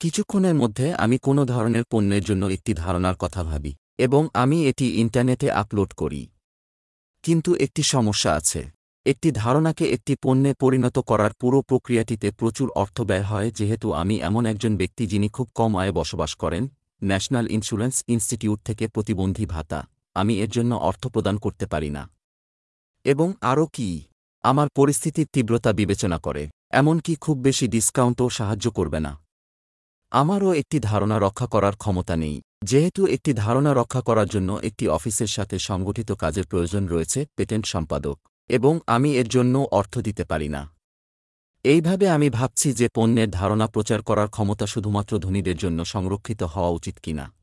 কিছুক্ষণের মধ্যে আমি কোনো ধরনের পণ্যের জন্য একটি ধারণার কথা ভাবি, এবং আমি এটি ইন্টারনেটে আপলোড করি। কিন্তু একটি সমস্যা আছে। একটি ধারণাকে একটি পণ্যে পরিণত করার পুরো প্রক্রিয়াটিতে প্রচুর অর্থ ব্যয় হয়, যেহেতু আমি এমন একজন ব্যক্তি যিনি খুব কম আয়ে বসবাস করেন, ন্যাশনাল ইন্স্যুরেন্স ইনস্টিটিউট থেকে প্রতিবন্ধী ভাতা, আমি এর জন্য অর্থ প্রদান করতে পারি না। এবং আরও কি? আমার পরিস্থিতির তীব্রতা বিবেচনা করে, এমনকি খুব বেশি ডিসকাউন্টও সাহায্য করবে না। আমারও একটি ধারণা রক্ষা করার ক্ষমতা নেই। যেহেতু একটি ধারণা রক্ষা করার জন্য একটি অফিসের সাথে সংগঠিত কাজের প্রয়োজন রয়েছে, পেটেন্ট সম্পাদক, এবং আমি এর জন্য অর্থ দিতে পারি না। এইভাবে আমি ভাবছি যে পণ্যের ধারণা প্রচার করার ক্ষমতা শুধুমাত্র ধনীদের জন্য সংরক্ষিত হওয়া উচিত কিনা।